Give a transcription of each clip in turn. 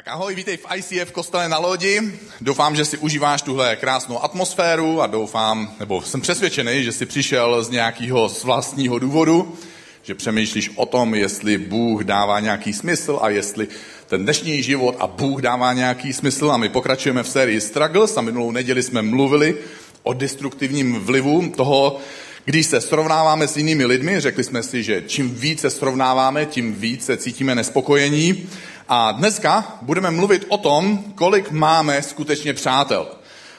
Tak ahoj, vítej v ICF kostele na lodi. Doufám, že si užíváš tuhle krásnou atmosféru a doufám, nebo jsem přesvědčený, že jsi přišel z nějakého z vlastního důvodu, že přemýšlíš o tom, jestli Bůh dává nějaký smysl a jestli ten dnešní život a Bůh dává nějaký smysl a my pokračujeme v sérii Struggles a minulou neděli jsme mluvili o destruktivním vlivu toho, když se srovnáváme s jinými lidmi, řekli jsme si, že čím více srovnáváme, tím více cítíme nespokojení. A dneska budeme mluvit o tom, kolik máme skutečně přátel.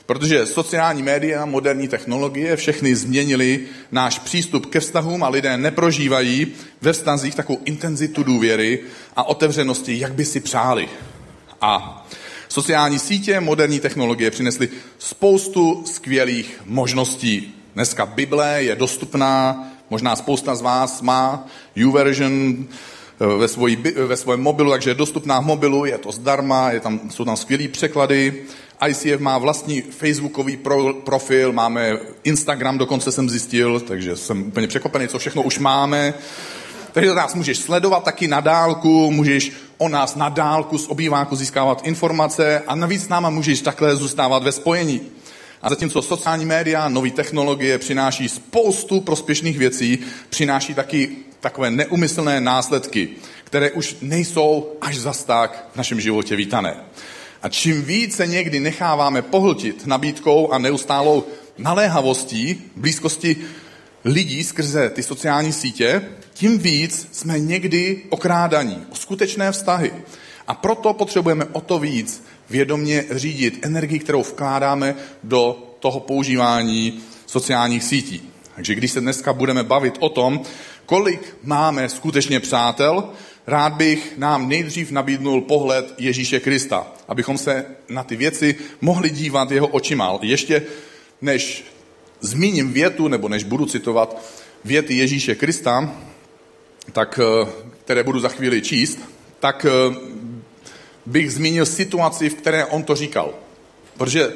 Protože sociální média, moderní technologie, všechny změnili náš přístup ke vztahům a lidé neprožívají ve vztazích takovou intenzitu důvěry a otevřenosti, jak by si přáli. A sociální sítě, moderní technologie přinesly spoustu skvělých možností. Dneska Bible je dostupná, možná spousta z vás má YouVersion ve, svojí, ve svém mobilu, takže je dostupná v mobilu, je to zdarma, je tam, jsou tam skvělý překlady. ICF má vlastní facebookový pro, profil, máme Instagram, dokonce jsem zjistil, takže jsem úplně překvapený, co všechno už máme. Takže nás můžeš sledovat taky na dálku, můžeš o nás na dálku z obýváku získávat informace a navíc s náma můžeš takhle zůstávat ve spojení. A zatímco sociální média, nové technologie přináší spoustu prospěšných věcí, přináší taky takové neumyslné následky, které už nejsou až zas tak v našem životě vítané. A čím více někdy necháváme pohltit nabídkou a neustálou naléhavostí, blízkosti lidí skrze ty sociální sítě, tím víc jsme někdy okrádaní o skutečné vztahy. A proto potřebujeme o to víc vědomně řídit energii, kterou vkládáme do toho používání sociálních sítí. Takže když se dneska budeme bavit o tom, kolik máme skutečně přátel, rád bych nám nejdřív nabídnul pohled Ježíše Krista, abychom se na ty věci mohli dívat jeho očima. Ještě než zmíním větu, nebo než budu citovat věty Ježíše Krista, tak, eh, které budu za chvíli číst, tak eh, bych zmínil situaci, v které on to říkal. Protože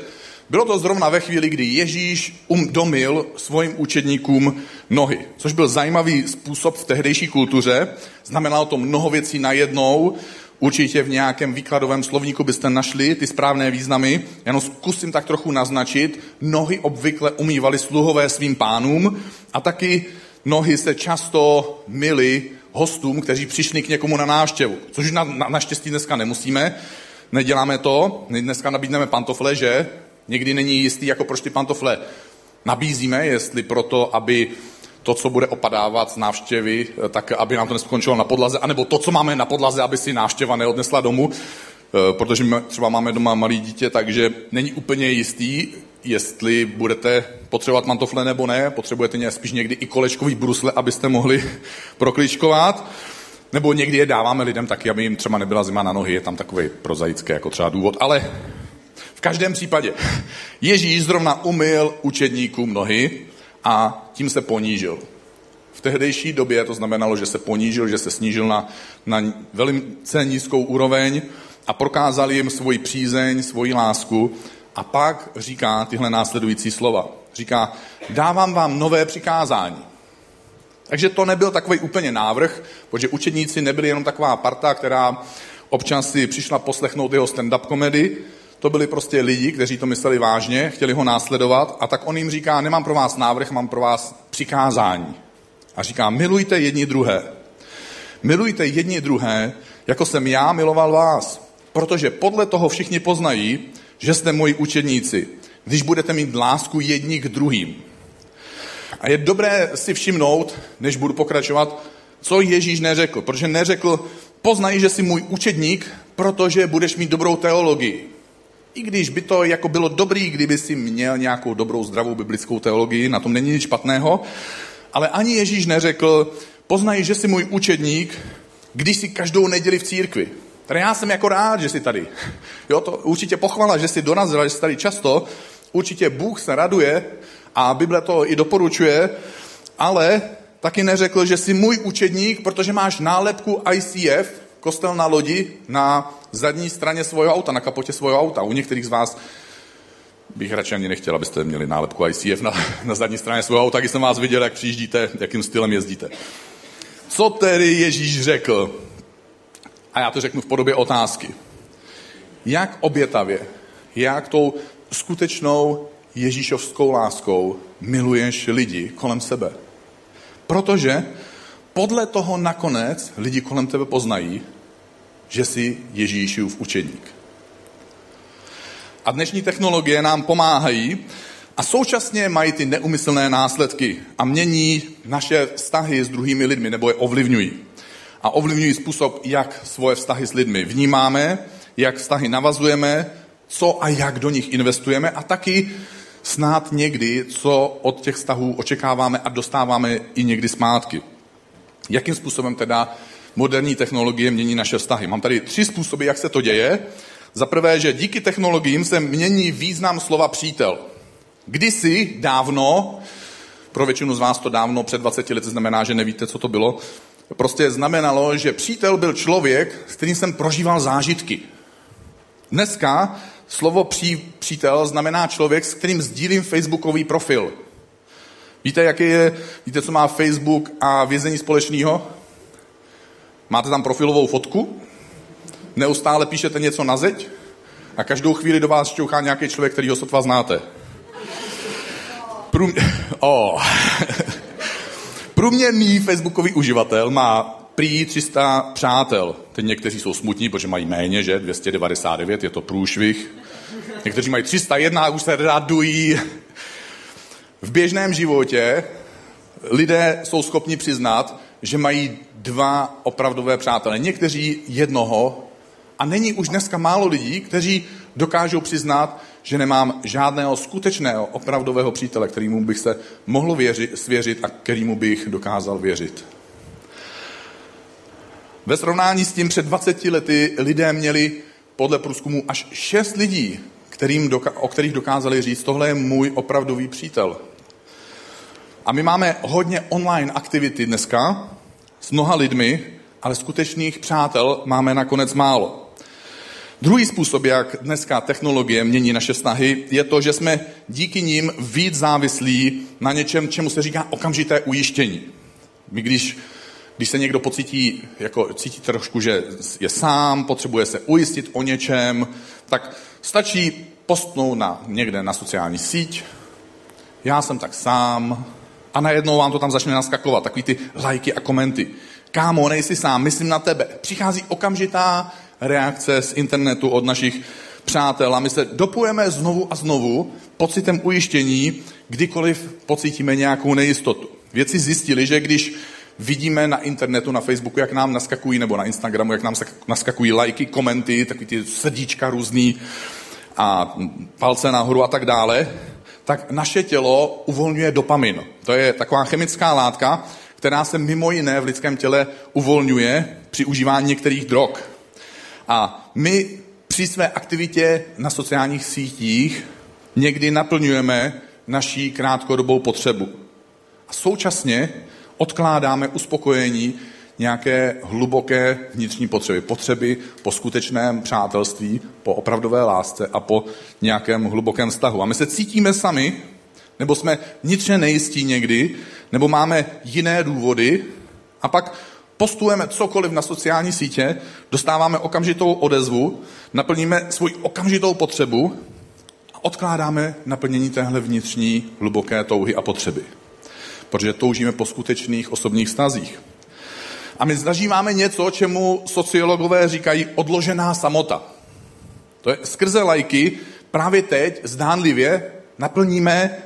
bylo to zrovna ve chvíli, kdy Ježíš umdomil svým učedníkům nohy, což byl zajímavý způsob v tehdejší kultuře. Znamenalo to mnoho věcí najednou. Určitě v nějakém výkladovém slovníku byste našli ty správné významy. Jenom zkusím tak trochu naznačit. Nohy obvykle umývali sluhové svým pánům a taky nohy se často myly hostům, kteří přišli k někomu na návštěvu. Což na, na, naštěstí dneska nemusíme. Neděláme to. Dneska nabídneme pantofle, že? Někdy není jistý, jako proč ty pantofle nabízíme, jestli proto, aby to, co bude opadávat z návštěvy, tak aby nám to neskončilo na podlaze, anebo to, co máme na podlaze, aby si návštěva neodnesla domů, eh, protože my třeba máme doma malé dítě, takže není úplně jistý, jestli budete potřebovat mantofle nebo ne, potřebujete spíš někdy i kolečkový brusle, abyste mohli prokličkovat, nebo někdy je dáváme lidem taky, aby jim třeba nebyla zima na nohy, je tam takový prozaický jako třeba důvod, ale v každém případě Ježíš zrovna umyl učedníkům nohy a tím se ponížil. V tehdejší době to znamenalo, že se ponížil, že se snížil na, na velice nízkou úroveň a prokázal jim svoji přízeň, svoji lásku a pak říká tyhle následující slova. Říká, dávám vám nové přikázání. Takže to nebyl takový úplně návrh, protože učedníci nebyli jenom taková parta, která občas si přišla poslechnout jeho stand-up komedy, to byli prostě lidi, kteří to mysleli vážně, chtěli ho následovat a tak on jim říká, nemám pro vás návrh, mám pro vás přikázání. A říká, milujte jedni druhé. Milujte jedni druhé, jako jsem já miloval vás. Protože podle toho všichni poznají, že jste moji učedníci, když budete mít lásku jedni k druhým. A je dobré si všimnout, než budu pokračovat, co Ježíš neřekl. Protože neřekl, poznají, že jsi můj učedník, protože budeš mít dobrou teologii. I když by to jako bylo dobrý, kdyby si měl nějakou dobrou zdravou biblickou teologii, na tom není nic špatného, ale ani Ježíš neřekl, poznají, že jsi můj učedník, když si každou neděli v církvi. Tady já jsem jako rád, že jsi tady. Jo, to určitě pochvala, že jsi dorazil, že jsi tady často. Určitě Bůh se raduje a Bible to i doporučuje, ale taky neřekl, že jsi můj učedník, protože máš nálepku ICF, kostel na lodi, na zadní straně svého auta, na kapotě svého auta. U některých z vás bych radši ani nechtěl, abyste měli nálepku ICF na, na zadní straně svého auta, když jsem vás viděl, jak přijíždíte, jakým stylem jezdíte. Co tedy Ježíš řekl? A já to řeknu v podobě otázky. jak obětavě, jak tou skutečnou ježíšovskou láskou miluješ lidi kolem sebe. Protože podle toho nakonec lidi kolem tebe poznají, že jsi Ježíšův učeník. A dnešní technologie nám pomáhají a současně mají ty neumyslné následky a mění naše vztahy s druhými lidmi nebo je ovlivňují. A ovlivňují způsob, jak svoje vztahy s lidmi vnímáme, jak vztahy navazujeme, co a jak do nich investujeme a taky snad někdy, co od těch vztahů očekáváme a dostáváme i někdy zpátky. Jakým způsobem teda moderní technologie mění naše vztahy? Mám tady tři způsoby, jak se to děje. Za prvé, že díky technologiím se mění význam slova přítel. Kdysi dávno, pro většinu z vás to dávno, před 20 lety znamená, že nevíte, co to bylo, prostě znamenalo, že přítel byl člověk, s kterým jsem prožíval zážitky. Dneska slovo pří, přítel znamená člověk, s kterým sdílím facebookový profil. Víte, jaký je, víte, co má Facebook a vězení společného? Máte tam profilovou fotku, neustále píšete něco na zeď a každou chvíli do vás šťouchá nějaký člověk, který ho sotva znáte. Prům... Oh. Průměrný facebookový uživatel má prý 300 přátel. Teď někteří jsou smutní, protože mají méně, že? 299, je to průšvih. Někteří mají 301 a už se radují. V běžném životě lidé jsou schopni přiznat, že mají dva opravdové přátelé. Někteří jednoho. A není už dneska málo lidí, kteří dokážou přiznat, že nemám žádného skutečného, opravdového přítele, kterýmu bych se mohl věřit, svěřit a kterýmu bych dokázal věřit. Ve srovnání s tím před 20 lety lidé měli podle průzkumu až 6 lidí, kterým doka- o kterých dokázali říct, tohle je můj opravdový přítel. A my máme hodně online aktivity dneska s mnoha lidmi, ale skutečných přátel máme nakonec málo. Druhý způsob, jak dneska technologie mění naše snahy, je to, že jsme díky nim víc závislí na něčem, čemu se říká okamžité ujištění. My když, když se někdo pocítí, jako cítí trošku, že je sám, potřebuje se ujistit o něčem, tak stačí postnout na, někde na sociální síť, já jsem tak sám, a najednou vám to tam začne naskakovat, takový ty lajky a komenty. Kámo, nejsi sám, myslím na tebe. Přichází okamžitá reakce z internetu od našich přátel a my se dopujeme znovu a znovu pocitem ujištění, kdykoliv pocítíme nějakou nejistotu. Věci zjistili, že když vidíme na internetu, na Facebooku, jak nám naskakují, nebo na Instagramu, jak nám naskakují lajky, komenty, takový ty srdíčka různý a palce nahoru a tak dále, tak naše tělo uvolňuje dopamin. To je taková chemická látka, která se mimo jiné v lidském těle uvolňuje při užívání některých drog. A my při své aktivitě na sociálních sítích někdy naplňujeme naší krátkodobou potřebu. A současně odkládáme uspokojení nějaké hluboké vnitřní potřeby. Potřeby po skutečném přátelství, po opravdové lásce a po nějakém hlubokém vztahu. A my se cítíme sami, nebo jsme vnitřně nejistí někdy, nebo máme jiné důvody a pak postujeme cokoliv na sociální sítě, dostáváme okamžitou odezvu, naplníme svůj okamžitou potřebu a odkládáme naplnění téhle vnitřní hluboké touhy a potřeby. Protože toužíme po skutečných osobních stazích. A my zažíváme něco, čemu sociologové říkají odložená samota. To je skrze lajky právě teď zdánlivě naplníme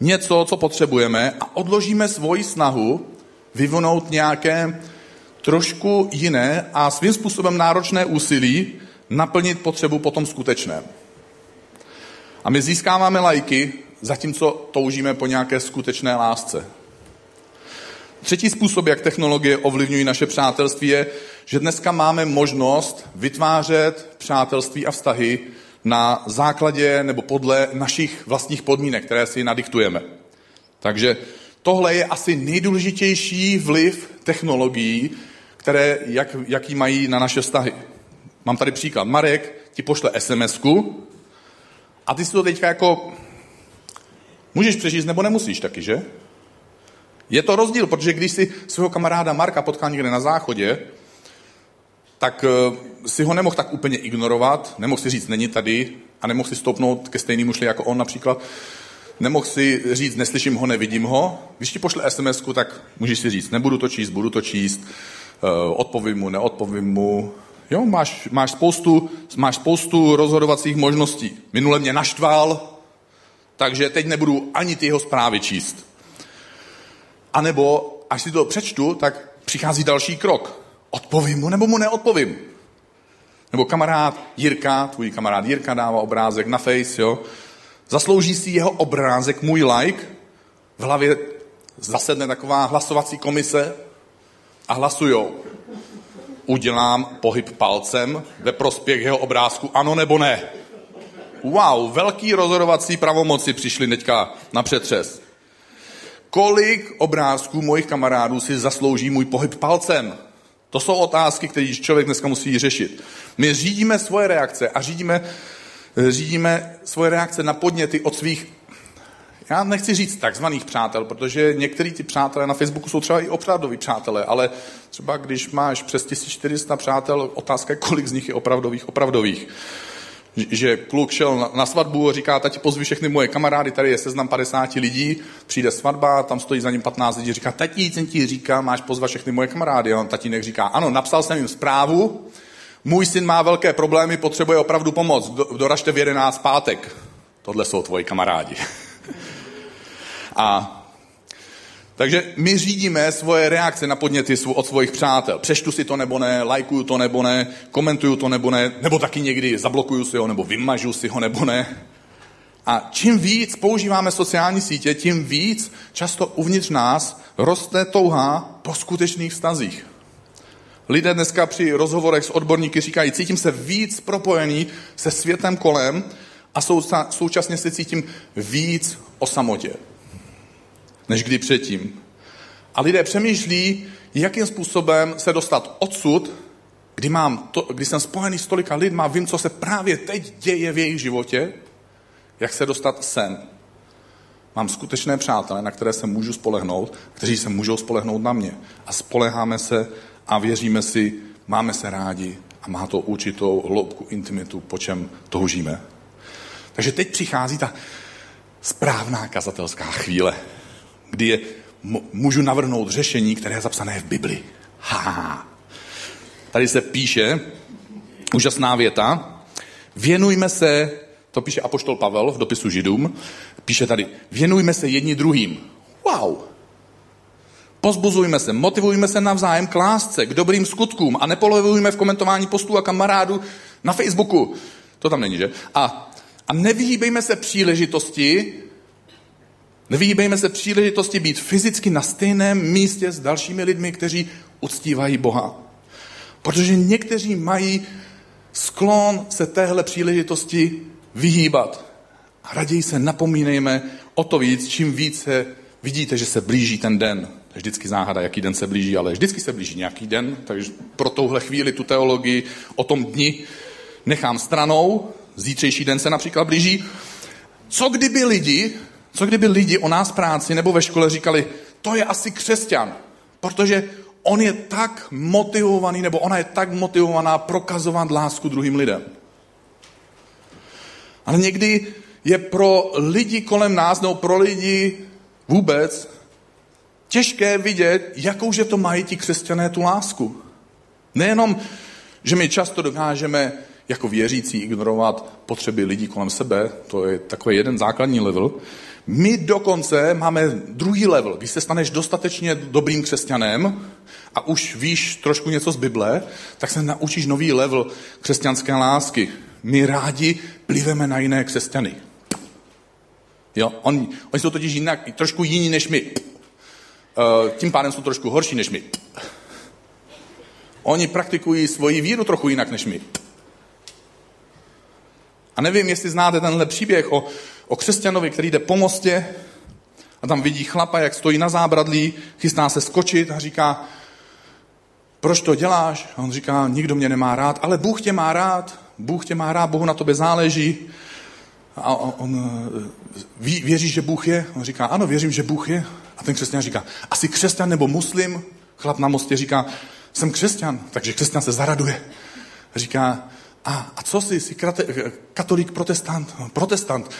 něco, co potřebujeme a odložíme svoji snahu vyvinout nějaké trošku jiné a svým způsobem náročné úsilí naplnit potřebu potom skutečné. A my získáváme lajky, zatímco toužíme po nějaké skutečné lásce. Třetí způsob, jak technologie ovlivňují naše přátelství, je, že dneska máme možnost vytvářet přátelství a vztahy na základě nebo podle našich vlastních podmínek, které si nadiktujeme. Takže tohle je asi nejdůležitější vliv technologií, které, jak, jaký mají na naše vztahy. Mám tady příklad. Marek ti pošle sms a ty si to teďka jako můžeš přečíst nebo nemusíš taky, že? Je to rozdíl, protože když si svého kamaráda Marka potkal někde na záchodě, tak eh, si ho nemohl tak úplně ignorovat, nemohl si říct, není tady, a nemohl si stoupnout ke stejnému šli jako on například. Nemohl si říct, neslyším ho, nevidím ho. Když ti pošle sms tak můžeš si říct, nebudu to číst, budu to číst, odpovím mu, neodpovím mu. Jo, máš, máš, spoustu, máš spoustu rozhodovacích možností. Minule mě naštval, takže teď nebudu ani ty jeho zprávy číst. A nebo, až si to přečtu, tak přichází další krok. Odpovím mu nebo mu neodpovím. Nebo kamarád Jirka, tvůj kamarád Jirka dává obrázek na face, jo. Zaslouží si jeho obrázek můj like? V hlavě zasedne taková hlasovací komise a hlasujou. Udělám pohyb palcem ve prospěch jeho obrázku, ano nebo ne. Wow, velký rozhodovací pravomoci přišly teďka na přetřes. Kolik obrázků mojich kamarádů si zaslouží můj pohyb palcem? To jsou otázky, které člověk dneska musí řešit. My řídíme svoje reakce a řídíme, řídíme svoje reakce na podněty od svých, já nechci říct takzvaných přátel, protože některý ty přátelé na Facebooku jsou třeba i opravdoví přátelé, ale třeba když máš přes 1400 přátel, otázka je, kolik z nich je opravdových, opravdových že kluk šel na svatbu a říká, tati pozvi všechny moje kamarády, tady je seznam 50 lidí, přijde svatba, tam stojí za ním 15 lidí, říká, tati, jsem ti říká, máš pozvat všechny moje kamarády. A on tatínek říká, ano, napsal jsem jim zprávu, můj syn má velké problémy, potřebuje opravdu pomoc, doražte v 11 pátek. Tohle jsou tvoji kamarádi. a takže my řídíme svoje reakce na podněty od svých přátel. Přeštu si to nebo ne, lajkuju to nebo ne, komentuju to nebo ne, nebo taky někdy zablokuju si ho, nebo vymažu si ho nebo ne. A čím víc používáme sociální sítě, tím víc často uvnitř nás roste touha po skutečných vztazích. Lidé dneska při rozhovorech s odborníky říkají, cítím se víc propojený se světem kolem a současně se cítím víc o samotě než kdy předtím. A lidé přemýšlí, jakým způsobem se dostat odsud, kdy, mám to, kdy jsem spojený s tolika lidma, vím, co se právě teď děje v jejich životě, jak se dostat sem. Mám skutečné přátelé, na které se můžu spolehnout, kteří se můžou spolehnout na mě. A spoleháme se a věříme si, máme se rádi a má to určitou hloubku intimitu, po čem toužíme. Takže teď přichází ta správná kazatelská chvíle kdy je, můžu navrhnout řešení, které je zapsané v Bibli. Ha. Tady se píše, úžasná věta, věnujme se, to píše Apoštol Pavel v dopisu Židům, píše tady, věnujme se jedni druhým. Wow. Pozbuzujme se, motivujme se navzájem k lásce, k dobrým skutkům a nepolevujme v komentování postů a kamarádů na Facebooku. To tam není, že? A, a nevyhýbejme se příležitosti, Nevyhýbejme se příležitosti být fyzicky na stejném místě s dalšími lidmi, kteří uctívají Boha. Protože někteří mají sklon se téhle příležitosti vyhýbat. A raději se napomínejme o to víc, čím více vidíte, že se blíží ten den. To je vždycky záhada, jaký den se blíží, ale vždycky se blíží nějaký den, takže pro touhle chvíli tu teologii o tom dni nechám stranou. Zítřejší den se například blíží. Co kdyby lidi co kdyby lidi o nás práci nebo ve škole říkali, to je asi křesťan, protože on je tak motivovaný, nebo ona je tak motivovaná prokazovat lásku druhým lidem. Ale někdy je pro lidi kolem nás, nebo pro lidi vůbec, těžké vidět, jakouže to mají ti křesťané tu lásku. Nejenom, že my často dokážeme jako věřící ignorovat potřeby lidí kolem sebe, to je takový jeden základní level, my dokonce máme druhý level. Když se staneš dostatečně dobrým křesťanem a už víš trošku něco z Bible, tak se naučíš nový level křesťanské lásky. My rádi pliveme na jiné křesťany. Jo, oni, oni jsou totiž jinak, trošku jiní než my. Uh, tím pádem jsou trošku horší než my. Oni praktikují svoji víru trochu jinak než my. A nevím, jestli znáte tenhle příběh o o křesťanovi, který jde po mostě a tam vidí chlapa, jak stojí na zábradlí, chystá se skočit a říká, proč to děláš? A on říká, nikdo mě nemá rád, ale Bůh tě má rád, Bůh tě má rád, Bohu na tobě záleží. A on ví, věří, že Bůh je? On říká, ano, věřím, že Bůh je. A ten křesťan říká, asi křesťan nebo muslim? Chlap na mostě říká, jsem křesťan, takže křesťan se zaraduje. Říká, a, a co jsi, jsi krate, katolík, protestant? Protestant.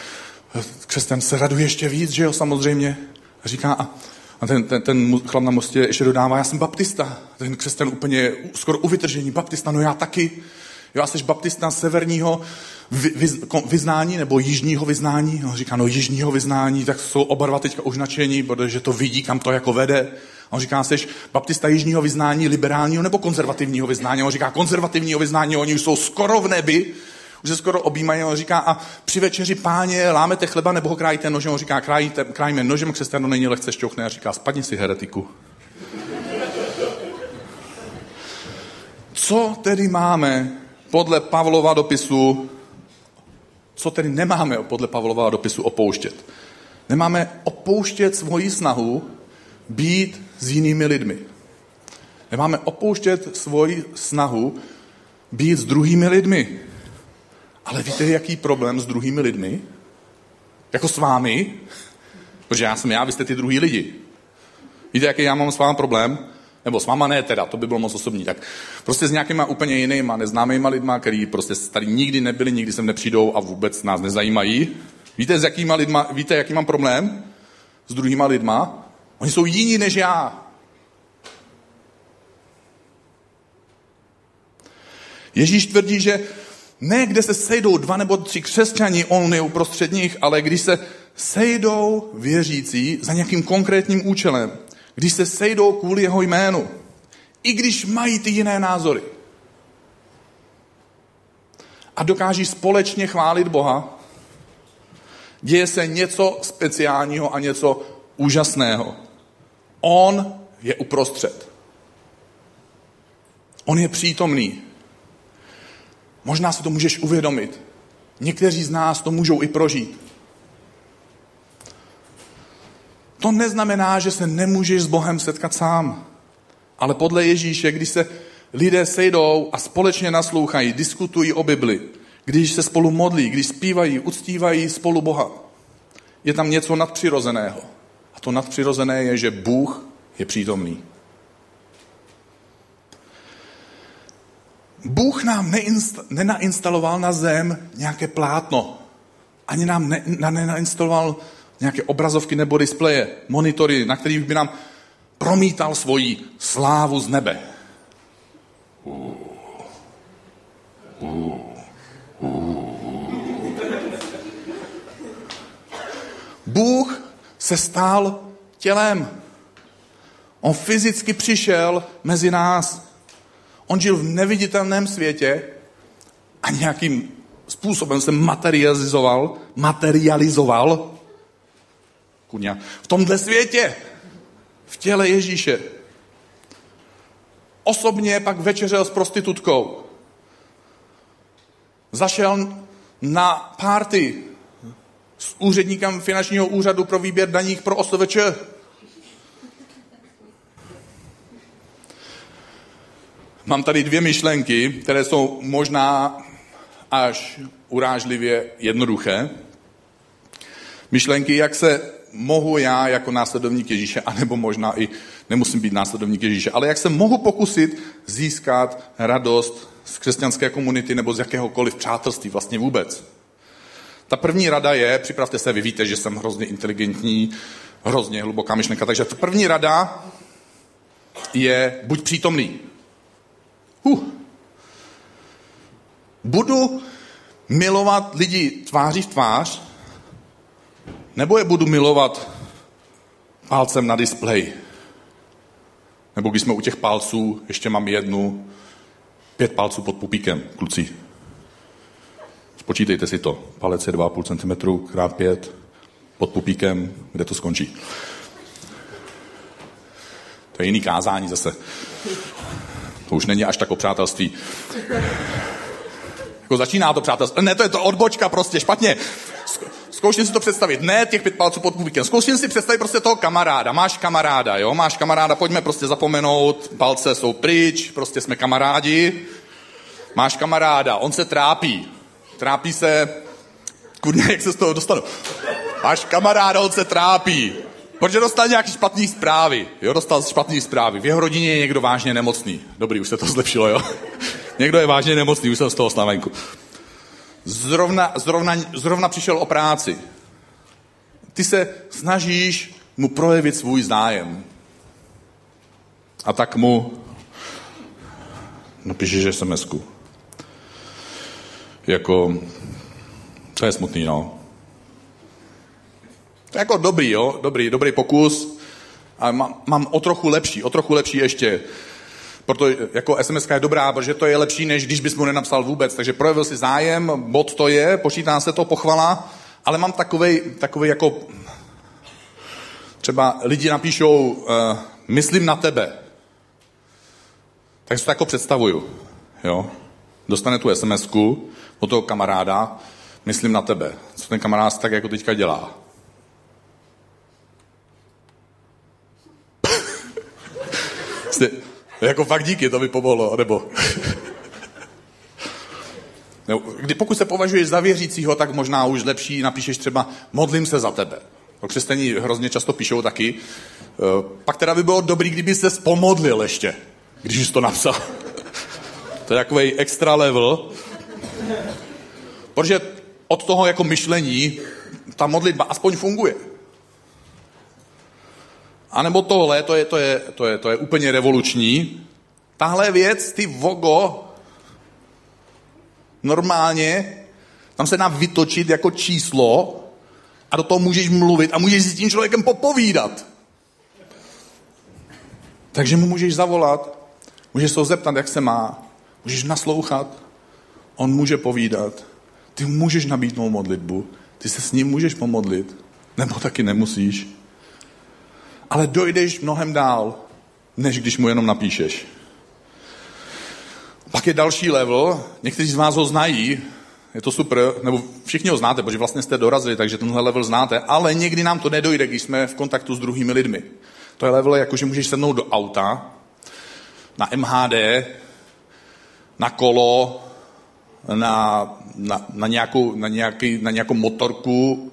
Křesťan se raduje ještě víc, že jo, samozřejmě. Říká, a, a ten, ten, ten chlap na mostě ještě dodává, já jsem baptista. Ten křesťan úplně skoro u vytržení, baptista, no já taky. Jo, a jsi baptista severního vyznání nebo jižního vyznání? On říká, no jižního vyznání, tak jsou oba dva teďka už nadšení, protože to vidí, kam to jako vede. On říká, jsi baptista jižního vyznání, liberálního nebo konzervativního vyznání? On říká, konzervativního vyznání, oni už jsou skoro v nebi, už se skoro objímají. On říká, a při večeři páně lámete chleba nebo ho krájíte nožem? On říká, krájíte, krájíme nožem, křesťanu není lehce šťouchne. A říká, spadni si heretiku. Co tedy máme podle Pavlova dopisu, co tedy nemáme podle Pavlova dopisu opouštět? Nemáme opouštět svoji snahu být s jinými lidmi. Nemáme opouštět svoji snahu být s druhými lidmi. Ale víte, jaký problém s druhými lidmi? Jako s vámi? Protože já jsem já, vy jste ty druhý lidi. Víte, jaký já mám s vámi problém? Nebo s váma ne teda, to by bylo moc osobní. Tak prostě s nějakýma úplně jinýma, neznámýma lidma, který prostě tady nikdy nebyli, nikdy sem nepřijdou a vůbec nás nezajímají. Víte, s jakýma lidma, víte, jaký mám problém? S druhýma lidma? Oni jsou jiní než já. Ježíš tvrdí, že ne kde se sejdou dva nebo tři křesťani, on je uprostřed nich, ale když se sejdou věřící za nějakým konkrétním účelem, když se sejdou kvůli jeho jménu, i když mají ty jiné názory a dokáží společně chválit Boha, děje se něco speciálního a něco úžasného. On je uprostřed. On je přítomný. Možná si to můžeš uvědomit. Někteří z nás to můžou i prožít. To neznamená, že se nemůžeš s Bohem setkat sám. Ale podle Ježíše, když se lidé sejdou a společně naslouchají, diskutují o Bibli, když se spolu modlí, když zpívají, uctívají spolu Boha, je tam něco nadpřirozeného. A to nadpřirozené je, že Bůh je přítomný. Bůh nám neinst- nenainstaloval na zem nějaké plátno. Ani nám ne- nenainstaloval nějaké obrazovky nebo displeje, monitory, na kterých by nám promítal svoji slávu z nebe. Bůh se stal tělem. On fyzicky přišel mezi nás. On žil v neviditelném světě a nějakým způsobem se materializoval, materializoval kuňa, v tomhle světě, v těle Ježíše. Osobně pak večeřel s prostitutkou. Zašel na párty s úředníkem finančního úřadu pro výběr daních pro OSVČ. Mám tady dvě myšlenky, které jsou možná až urážlivě jednoduché. Myšlenky, jak se mohu já jako následovník Ježíše, anebo možná i nemusím být následovník Ježíše, ale jak se mohu pokusit získat radost z křesťanské komunity nebo z jakéhokoliv přátelství vlastně vůbec. Ta první rada je, připravte se, vy víte, že jsem hrozně inteligentní, hrozně hluboká myšlenka, takže ta první rada je buď přítomný. Huh. Budu milovat lidi tváří v tvář, nebo je budu milovat palcem na displeji? Nebo když jsme u těch palců, ještě mám jednu, pět palců pod pupíkem, kluci. Spočítejte si to. Palec je 2,5 cm krát 5 pod pupíkem, kde to skončí. To je jiný kázání zase. To už není až tak o přátelství. Jako začíná to přátelství. Ne, to je to odbočka prostě, špatně. Zkouším si to představit. Ne těch pět palců pod pupíkem. Zkouším si představit prostě toho kamaráda. Máš kamaráda, jo? Máš kamaráda, pojďme prostě zapomenout. Palce jsou pryč, prostě jsme kamarádi. Máš kamaráda, on se trápí. Trápí se... Kurně, jak se z toho dostanu? Máš kamaráda, on se trápí. Protože dostal nějaký špatný zprávy. Jo, dostal špatný zprávy. V jeho rodině je někdo vážně nemocný. Dobrý, už se to zlepšilo, jo. někdo je vážně nemocný, už jsem z toho slavenku. Zrovna, zrovna, zrovna přišel o práci. Ty se snažíš mu projevit svůj zájem. A tak mu napíšeš sms -ku. Jako, to je smutný, no. To je jako dobrý, jo, dobrý, dobrý pokus. A mám, mám o trochu lepší, o trochu lepší ještě. Proto jako SMS je dobrá, protože to je lepší, než když bys mu nenapsal vůbec. Takže projevil si zájem, bod to je, počítá se to, pochvala, ale mám takovej, takovej jako, třeba lidi napíšou, uh, myslím na tebe. Tak si to jako představuju, jo. Dostane tu sms od toho kamaráda, myslím na tebe. Co ten kamarád tak jako teďka dělá? Jste, jako fakt díky, to by pomohlo, nebo... No, kdy pokud se považuješ za věřícího, tak možná už lepší napíšeš třeba modlím se za tebe. No, křesťaní hrozně často píšou taky. E, pak teda by bylo dobrý, kdyby se spomodlil ještě, když jsi to napsal. to je takový extra level. Protože od toho jako myšlení ta modlitba aspoň funguje. A nebo tohle, to je, to, je, to, je, to je úplně revoluční. Tahle věc, ty vogo, normálně, tam se dá vytočit jako číslo a do toho můžeš mluvit a můžeš si s tím člověkem popovídat. Takže mu můžeš zavolat, můžeš se ho zeptat, jak se má, můžeš naslouchat, on může povídat, ty můžeš nabídnout modlitbu, ty se s ním můžeš pomodlit, nebo taky nemusíš ale dojdeš mnohem dál, než když mu jenom napíšeš. Pak je další level, někteří z vás ho znají, je to super, nebo všichni ho znáte, protože vlastně jste dorazili, takže tenhle level znáte, ale někdy nám to nedojde, když jsme v kontaktu s druhými lidmi. To je level, jako že můžeš sednout do auta, na MHD, na kolo, na, na, na, nějakou, na, nějaký, na nějakou motorku,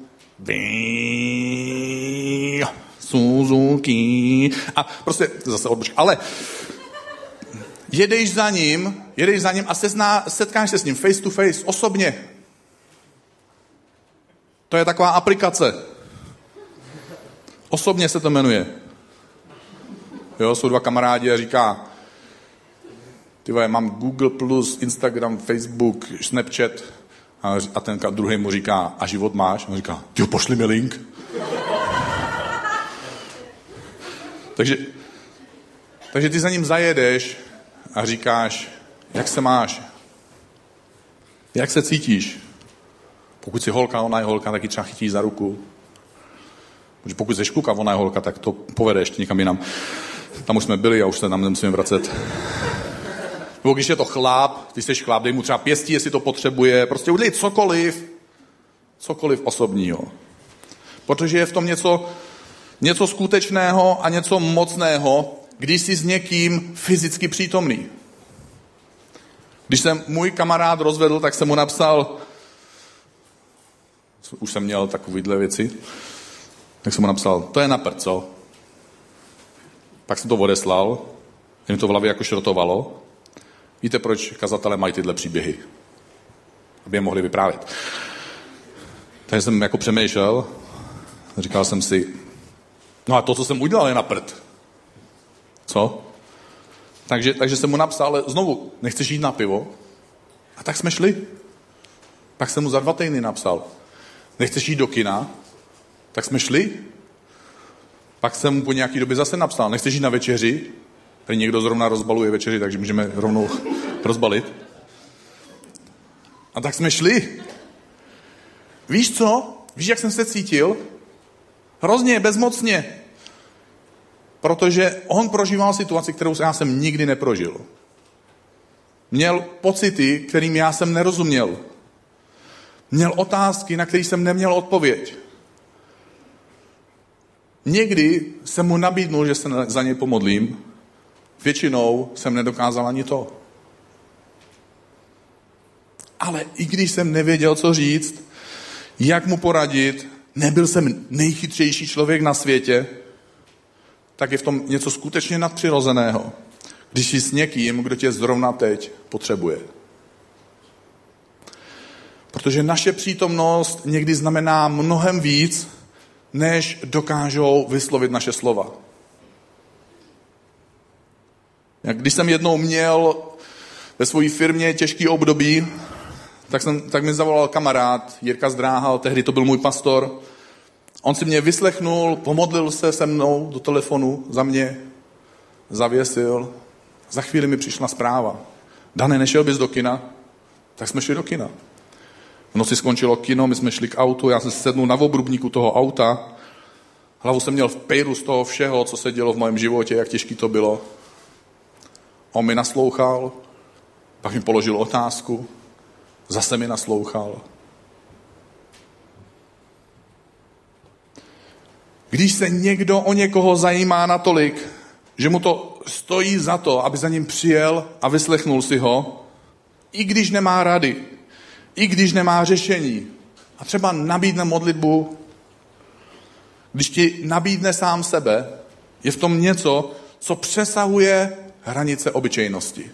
Suzuki. A prostě zase odbočka. Ale jedeš za ním, jedeš za ním a sezná, setkáš se s ním face to face, osobně. To je taková aplikace. Osobně se to jmenuje. Jo, jsou dva kamarádi a říká, ty mám Google+, Instagram, Facebook, Snapchat. A ten druhý mu říká, a život máš? A on říká, ty pošli mi link. Takže, takže ty za ním zajedeš a říkáš, jak se máš? Jak se cítíš? Pokud jsi holka, ona je holka, tak ji třeba chytí za ruku. Protože pokud jsi kluka, ona je holka, tak to povede ještě někam jinam. Tam už jsme byli a už se tam nemusíme vracet. Nebo když je to chlap, ty jsi chlap, dej mu třeba pěstí, jestli to potřebuje, prostě udělej cokoliv, cokoliv osobního. Protože je v tom něco, něco skutečného a něco mocného, když jsi s někým fyzicky přítomný. Když jsem můj kamarád rozvedl, tak jsem mu napsal, už jsem měl takovýhle věci, tak jsem mu napsal, to je na co? Pak jsem to odeslal, mi to v hlavě jako šrotovalo. Víte, proč kazatelé mají tyhle příběhy? Aby je mohli vyprávět. Takže jsem jako přemýšlel, říkal jsem si, No a to, co jsem udělal, je na prd. Co? Takže, takže jsem mu napsal, ale znovu, nechceš jít na pivo? A tak jsme šli. Pak jsem mu za dva týdny napsal, nechceš jít do kina? Tak jsme šli. Pak jsem mu po nějaký době zase napsal, nechceš jít na večeři? Tady někdo zrovna rozbaluje večeři, takže můžeme rovnou rozbalit. A tak jsme šli. Víš co? Víš, jak jsem se cítil? Hrozně, bezmocně. Protože on prožíval situaci, kterou já jsem nikdy neprožil. Měl pocity, kterým já jsem nerozuměl. Měl otázky, na které jsem neměl odpověď. Někdy jsem mu nabídnul, že se za něj pomodlím. Většinou jsem nedokázal ani to. Ale i když jsem nevěděl, co říct, jak mu poradit, nebyl jsem nejchytřejší člověk na světě, tak je v tom něco skutečně nadpřirozeného, když jsi s někým, kdo tě zrovna teď potřebuje. Protože naše přítomnost někdy znamená mnohem víc, než dokážou vyslovit naše slova. Jak když jsem jednou měl ve své firmě těžký období, tak, jsem, tak mi zavolal kamarád Jirka Zdráhal, tehdy to byl můj pastor. On si mě vyslechnul, pomodlil se se mnou do telefonu za mě, zavěsil. Za chvíli mi přišla zpráva. Dane, nešel bys do kina? Tak jsme šli do kina. V noci skončilo kino, my jsme šli k autu, já jsem sednul na obrubníku toho auta, hlavu jsem měl v pejru z toho všeho, co se dělo v mém životě, jak těžký to bylo. On mi naslouchal, pak mi položil otázku, zase mi naslouchal. Když se někdo o někoho zajímá natolik, že mu to stojí za to, aby za ním přijel a vyslechnul si ho, i když nemá rady, i když nemá řešení. A třeba nabídne modlitbu, když ti nabídne sám sebe, je v tom něco, co přesahuje hranice obyčejnosti.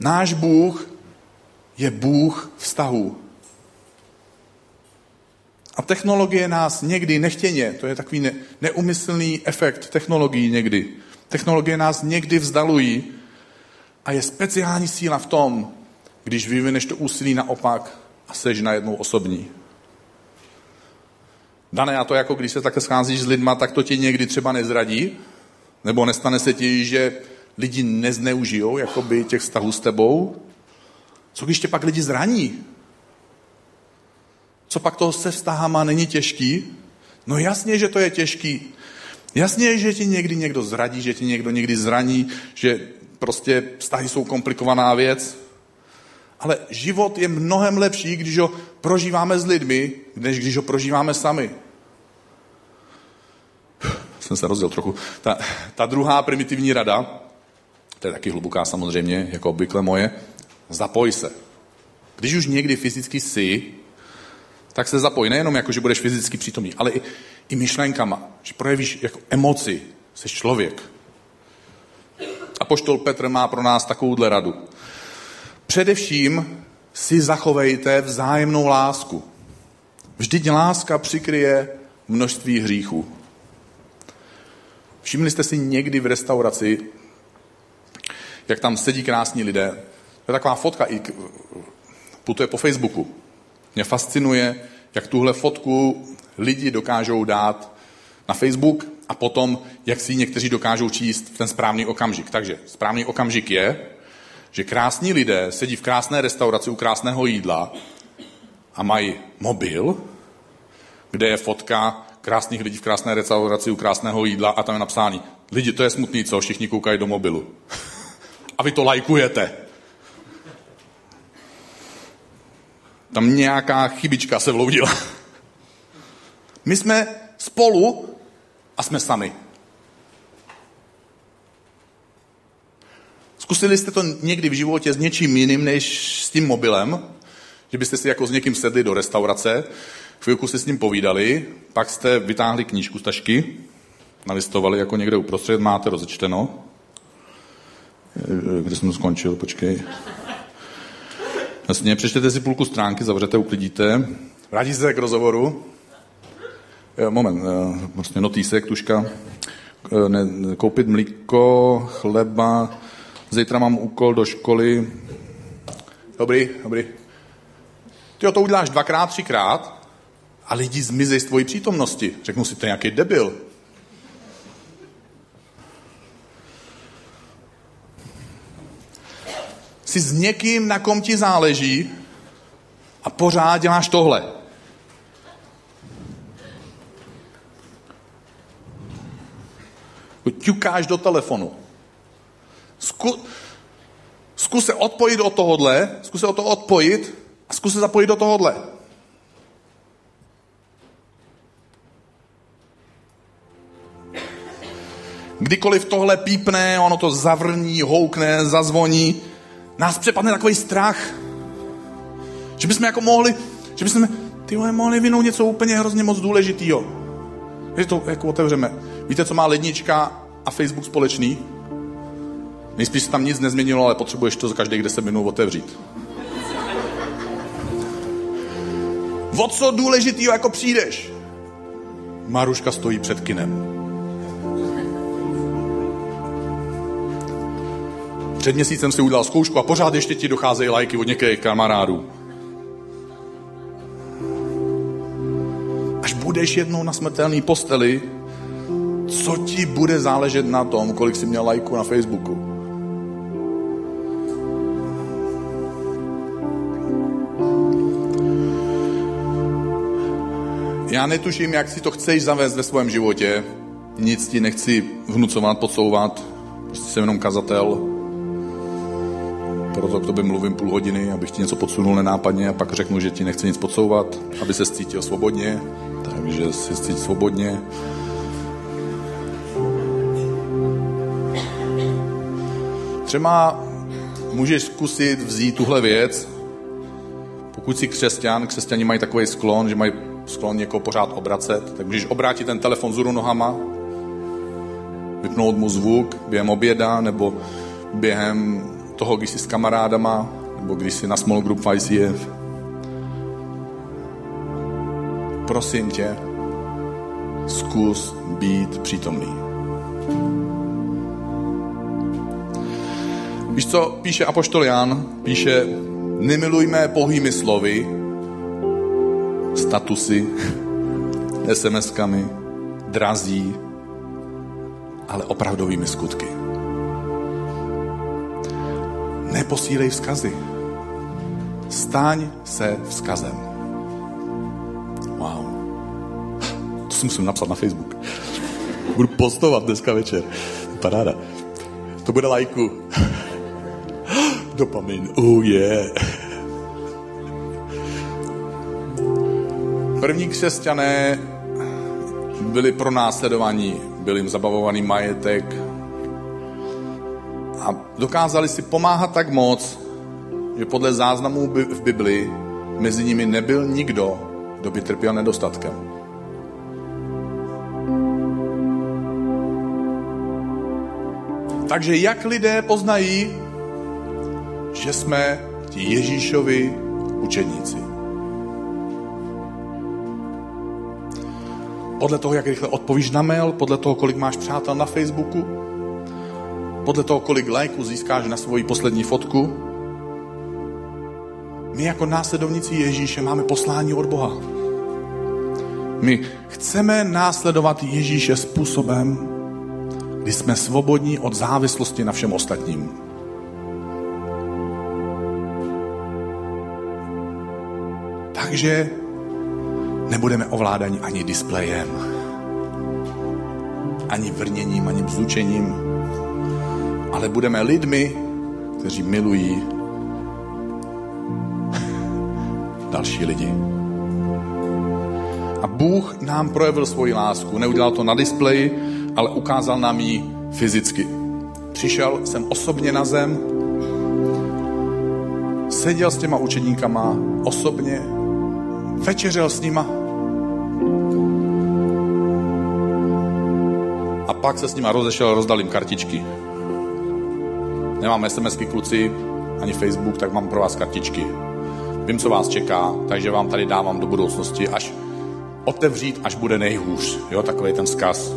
Náš Bůh je Bůh vztahů. A technologie nás někdy nechtěně, to je takový ne, neumyslný efekt technologií někdy. Technologie nás někdy vzdalují a je speciální síla v tom, když vyvineš to úsilí naopak a seš najednou osobní. Dané, a to jako když se takhle scházíš s lidma, tak to tě někdy třeba nezradí? Nebo nestane se ti, že lidi nezneužijou jakoby těch vztahů s tebou? Co když tě pak lidi zraní? Co pak toho se vztahama není těžký? No jasně, že to je těžký. Jasně, že ti někdy někdo zradí, že ti někdo někdy zraní, že prostě vztahy jsou komplikovaná věc. Ale život je mnohem lepší, když ho prožíváme s lidmi, než když ho prožíváme sami. Jsem se rozděl trochu. Ta, ta druhá primitivní rada, to je taky hluboká samozřejmě, jako obvykle moje, zapoj se. Když už někdy fyzicky jsi, tak se zapoj. Nejenom jako, že budeš fyzicky přítomný, ale i, i myšlenkama, že projevíš jako emoci. Jsi člověk. A poštol Petr má pro nás takovouhle radu. Především si zachovejte vzájemnou lásku. Vždyť láska přikryje množství hříchů. Všimli jste si někdy v restauraci, jak tam sedí krásní lidé. To je taková fotka, i putuje po Facebooku. Mě fascinuje, jak tuhle fotku lidi dokážou dát na Facebook a potom, jak si ji někteří dokážou číst v ten správný okamžik. Takže správný okamžik je, že krásní lidé sedí v krásné restauraci u krásného jídla a mají mobil, kde je fotka krásných lidí v krásné restauraci u krásného jídla a tam je napsáno, lidi, to je smutný, co? Všichni koukají do mobilu. a vy to lajkujete. Tam nějaká chybička se vloudila. My jsme spolu a jsme sami. Zkusili jste to někdy v životě s něčím jiným než s tím mobilem? Že byste si jako s někým sedli do restaurace, chvilku si s ním povídali, pak jste vytáhli knížku z tašky, nalistovali jako někde uprostřed, máte rozečteno. Kde jsem skončil, počkej. Jasně, přečtete si půlku stránky, zavřete, uklidíte, vrátíte se k rozhovoru. Moment, vlastně notýsek, tuška, ne, koupit mlíko, chleba, zítra mám úkol do školy. Dobrý, dobrý. Ty to uděláš dvakrát, třikrát a lidi zmizí z tvojí přítomnosti. Řeknu si, to je nějaký debil. Jsi s někým, na kom ti záleží a pořád děláš tohle. Ťukáš do telefonu. Zku, zkus se odpojit od tohohle, zkus se od toho odpojit a zkus se zapojit do tohohle. Kdykoliv tohle pípne, ono to zavrní, houkne, zazvoní, nás přepadne takový strach, že bychom jako mohli, že bychom ty mohli vynout něco úplně hrozně moc důležitýho. Že to jako otevřeme. Víte, co má lednička a Facebook společný? Nejspíš se tam nic nezměnilo, ale potřebuješ to za každých 10 minut otevřít. O co důležitýho jako přijdeš? Maruška stojí před kinem. Před měsícem si udělal zkoušku a pořád ještě ti docházejí lajky od některých kamarádů. Až budeš jednou na smrtelný posteli, co ti bude záležet na tom, kolik jsi měl lajku na Facebooku? Já netuším, jak si to chceš zavést ve svém životě. Nic ti nechci vnucovat, podsouvat. Prostě jsem jenom kazatel proto k tobě mluvím půl hodiny, abych ti něco podsunul nenápadně a pak řeknu, že ti nechci nic podsouvat, aby se cítil svobodně, takže si cítil svobodně. Třeba můžeš zkusit vzít tuhle věc, pokud jsi křesťan, křesťani mají takový sklon, že mají sklon někoho pořád obracet, tak můžeš obrátit ten telefon zůru nohama, vypnout mu zvuk během oběda nebo během toho, když jsi s kamarádama, nebo když jsi na small group v ICF. Prosím tě, zkus být přítomný. Víš, co píše Apoštol Jan? Píše, nemilujme pouhými slovy, statusy, SMS-kami, drazí, ale opravdovými skutky. Neposílej vzkazy. Stáň se vzkazem. Wow. To si musím napsat na Facebook. Budu postovat dneska večer. Paráda. To bude lajku. Dopamin. Oh yeah. První křesťané byli pro následování, byl jim zabavovaný majetek, a dokázali si pomáhat tak moc, že podle záznamů v Bibli mezi nimi nebyl nikdo, kdo by trpěl nedostatkem. Takže jak lidé poznají, že jsme ti Ježíšovi učedníci? Podle toho, jak rychle odpovíš na mail, podle toho, kolik máš přátel na Facebooku, podle toho, kolik lajků získáš na svoji poslední fotku. My jako následovníci Ježíše máme poslání od Boha. My chceme následovat Ježíše způsobem, kdy jsme svobodní od závislosti na všem ostatním. Takže nebudeme ovládáni ani displejem, ani vrněním, ani bzučením, ale budeme lidmi, kteří milují další lidi. A Bůh nám projevil svoji lásku. Neudělal to na displeji, ale ukázal nám ji fyzicky. Přišel jsem osobně na zem, seděl s těma učeníkama osobně, večeřel s nima a pak se s nima rozešel, rozdal jim kartičky. Nemám SMSky kluci, ani Facebook, tak mám pro vás kartičky. Vím, co vás čeká, takže vám tady dávám do budoucnosti, až otevřít, až bude nejhůř. Jo, takový ten vzkaz.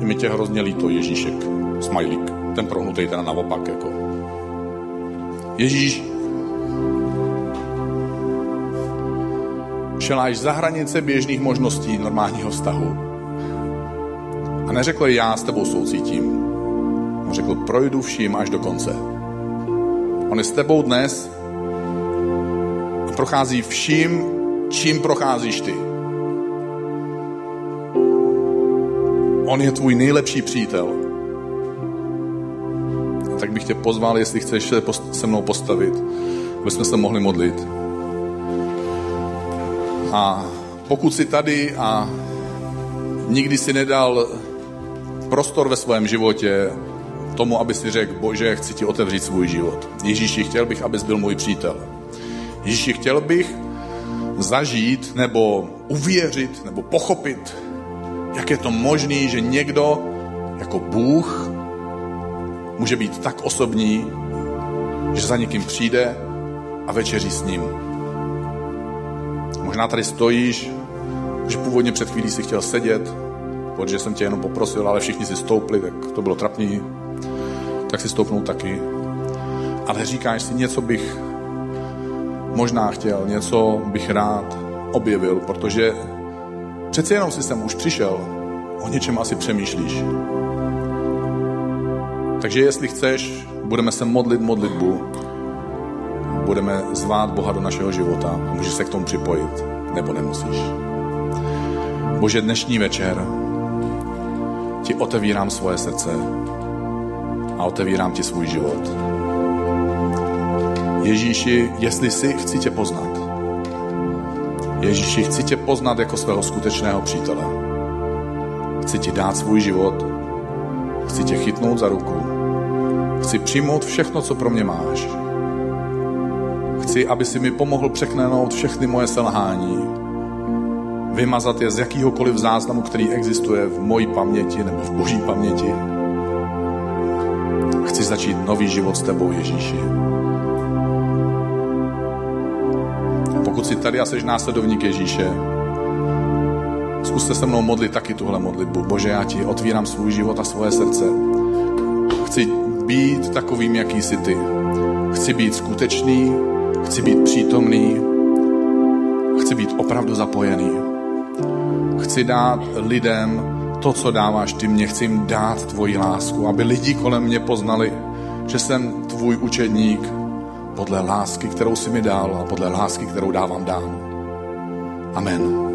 Je mi tě hrozně líto, Ježíšek, smajlík. Ten prohnutý teda naopak, jako. Ježíš šel až za hranice běžných možností normálního vztahu. A neřekl, já s tebou soucítím. Řekl, projdu vším až do konce. On je s tebou dnes a prochází vším, čím procházíš ty. On je tvůj nejlepší přítel. A tak bych tě pozval, jestli chceš se se mnou postavit, aby jsme se mohli modlit. A pokud jsi tady a nikdy si nedal prostor ve svém životě tomu, aby si řekl, bože, chci ti otevřít svůj život. Ježíši, chtěl bych, abys byl můj přítel. Ježíši, chtěl bych zažít nebo uvěřit nebo pochopit, jak je to možné, že někdo jako Bůh může být tak osobní, že za někým přijde a večeří s ním. Možná tady stojíš, že původně před chvílí si chtěl sedět, protože jsem tě jenom poprosil, ale všichni si stoupli, tak to bylo trapný, tak si stoupnou taky. Ale říkáš si, něco bych možná chtěl, něco bych rád objevil, protože přece jenom si sem už přišel, o něčem asi přemýšlíš. Takže jestli chceš, budeme se modlit modlitbu, budeme zvát Boha do našeho života a můžeš se k tomu připojit, nebo nemusíš. Bože, dnešní večer ti otevírám svoje srdce a otevírám ti svůj život. Ježíši, jestli si, chci tě poznat. Ježíši, chci tě poznat jako svého skutečného přítele. Chci ti dát svůj život. Chci tě chytnout za ruku. Chci přijmout všechno, co pro mě máš. Chci, aby si mi pomohl překlenout všechny moje selhání, vymazat je z jakýhokoliv záznamu, který existuje v mojí paměti nebo v boží paměti. Začít nový život s tebou, Ježíši. Pokud jsi tady a jsi následovník Ježíše, zkuste se mnou modlit taky tuhle modlitbu. Bože, já ti otvírám svůj život a svoje srdce. Chci být takovým, jaký jsi ty. Chci být skutečný, chci být přítomný, chci být opravdu zapojený. Chci dát lidem to, co dáváš ty mě, chci jim dát tvoji lásku, aby lidi kolem mě poznali, že jsem tvůj učedník podle lásky, kterou jsi mi dal a podle lásky, kterou dávám dám. Amen.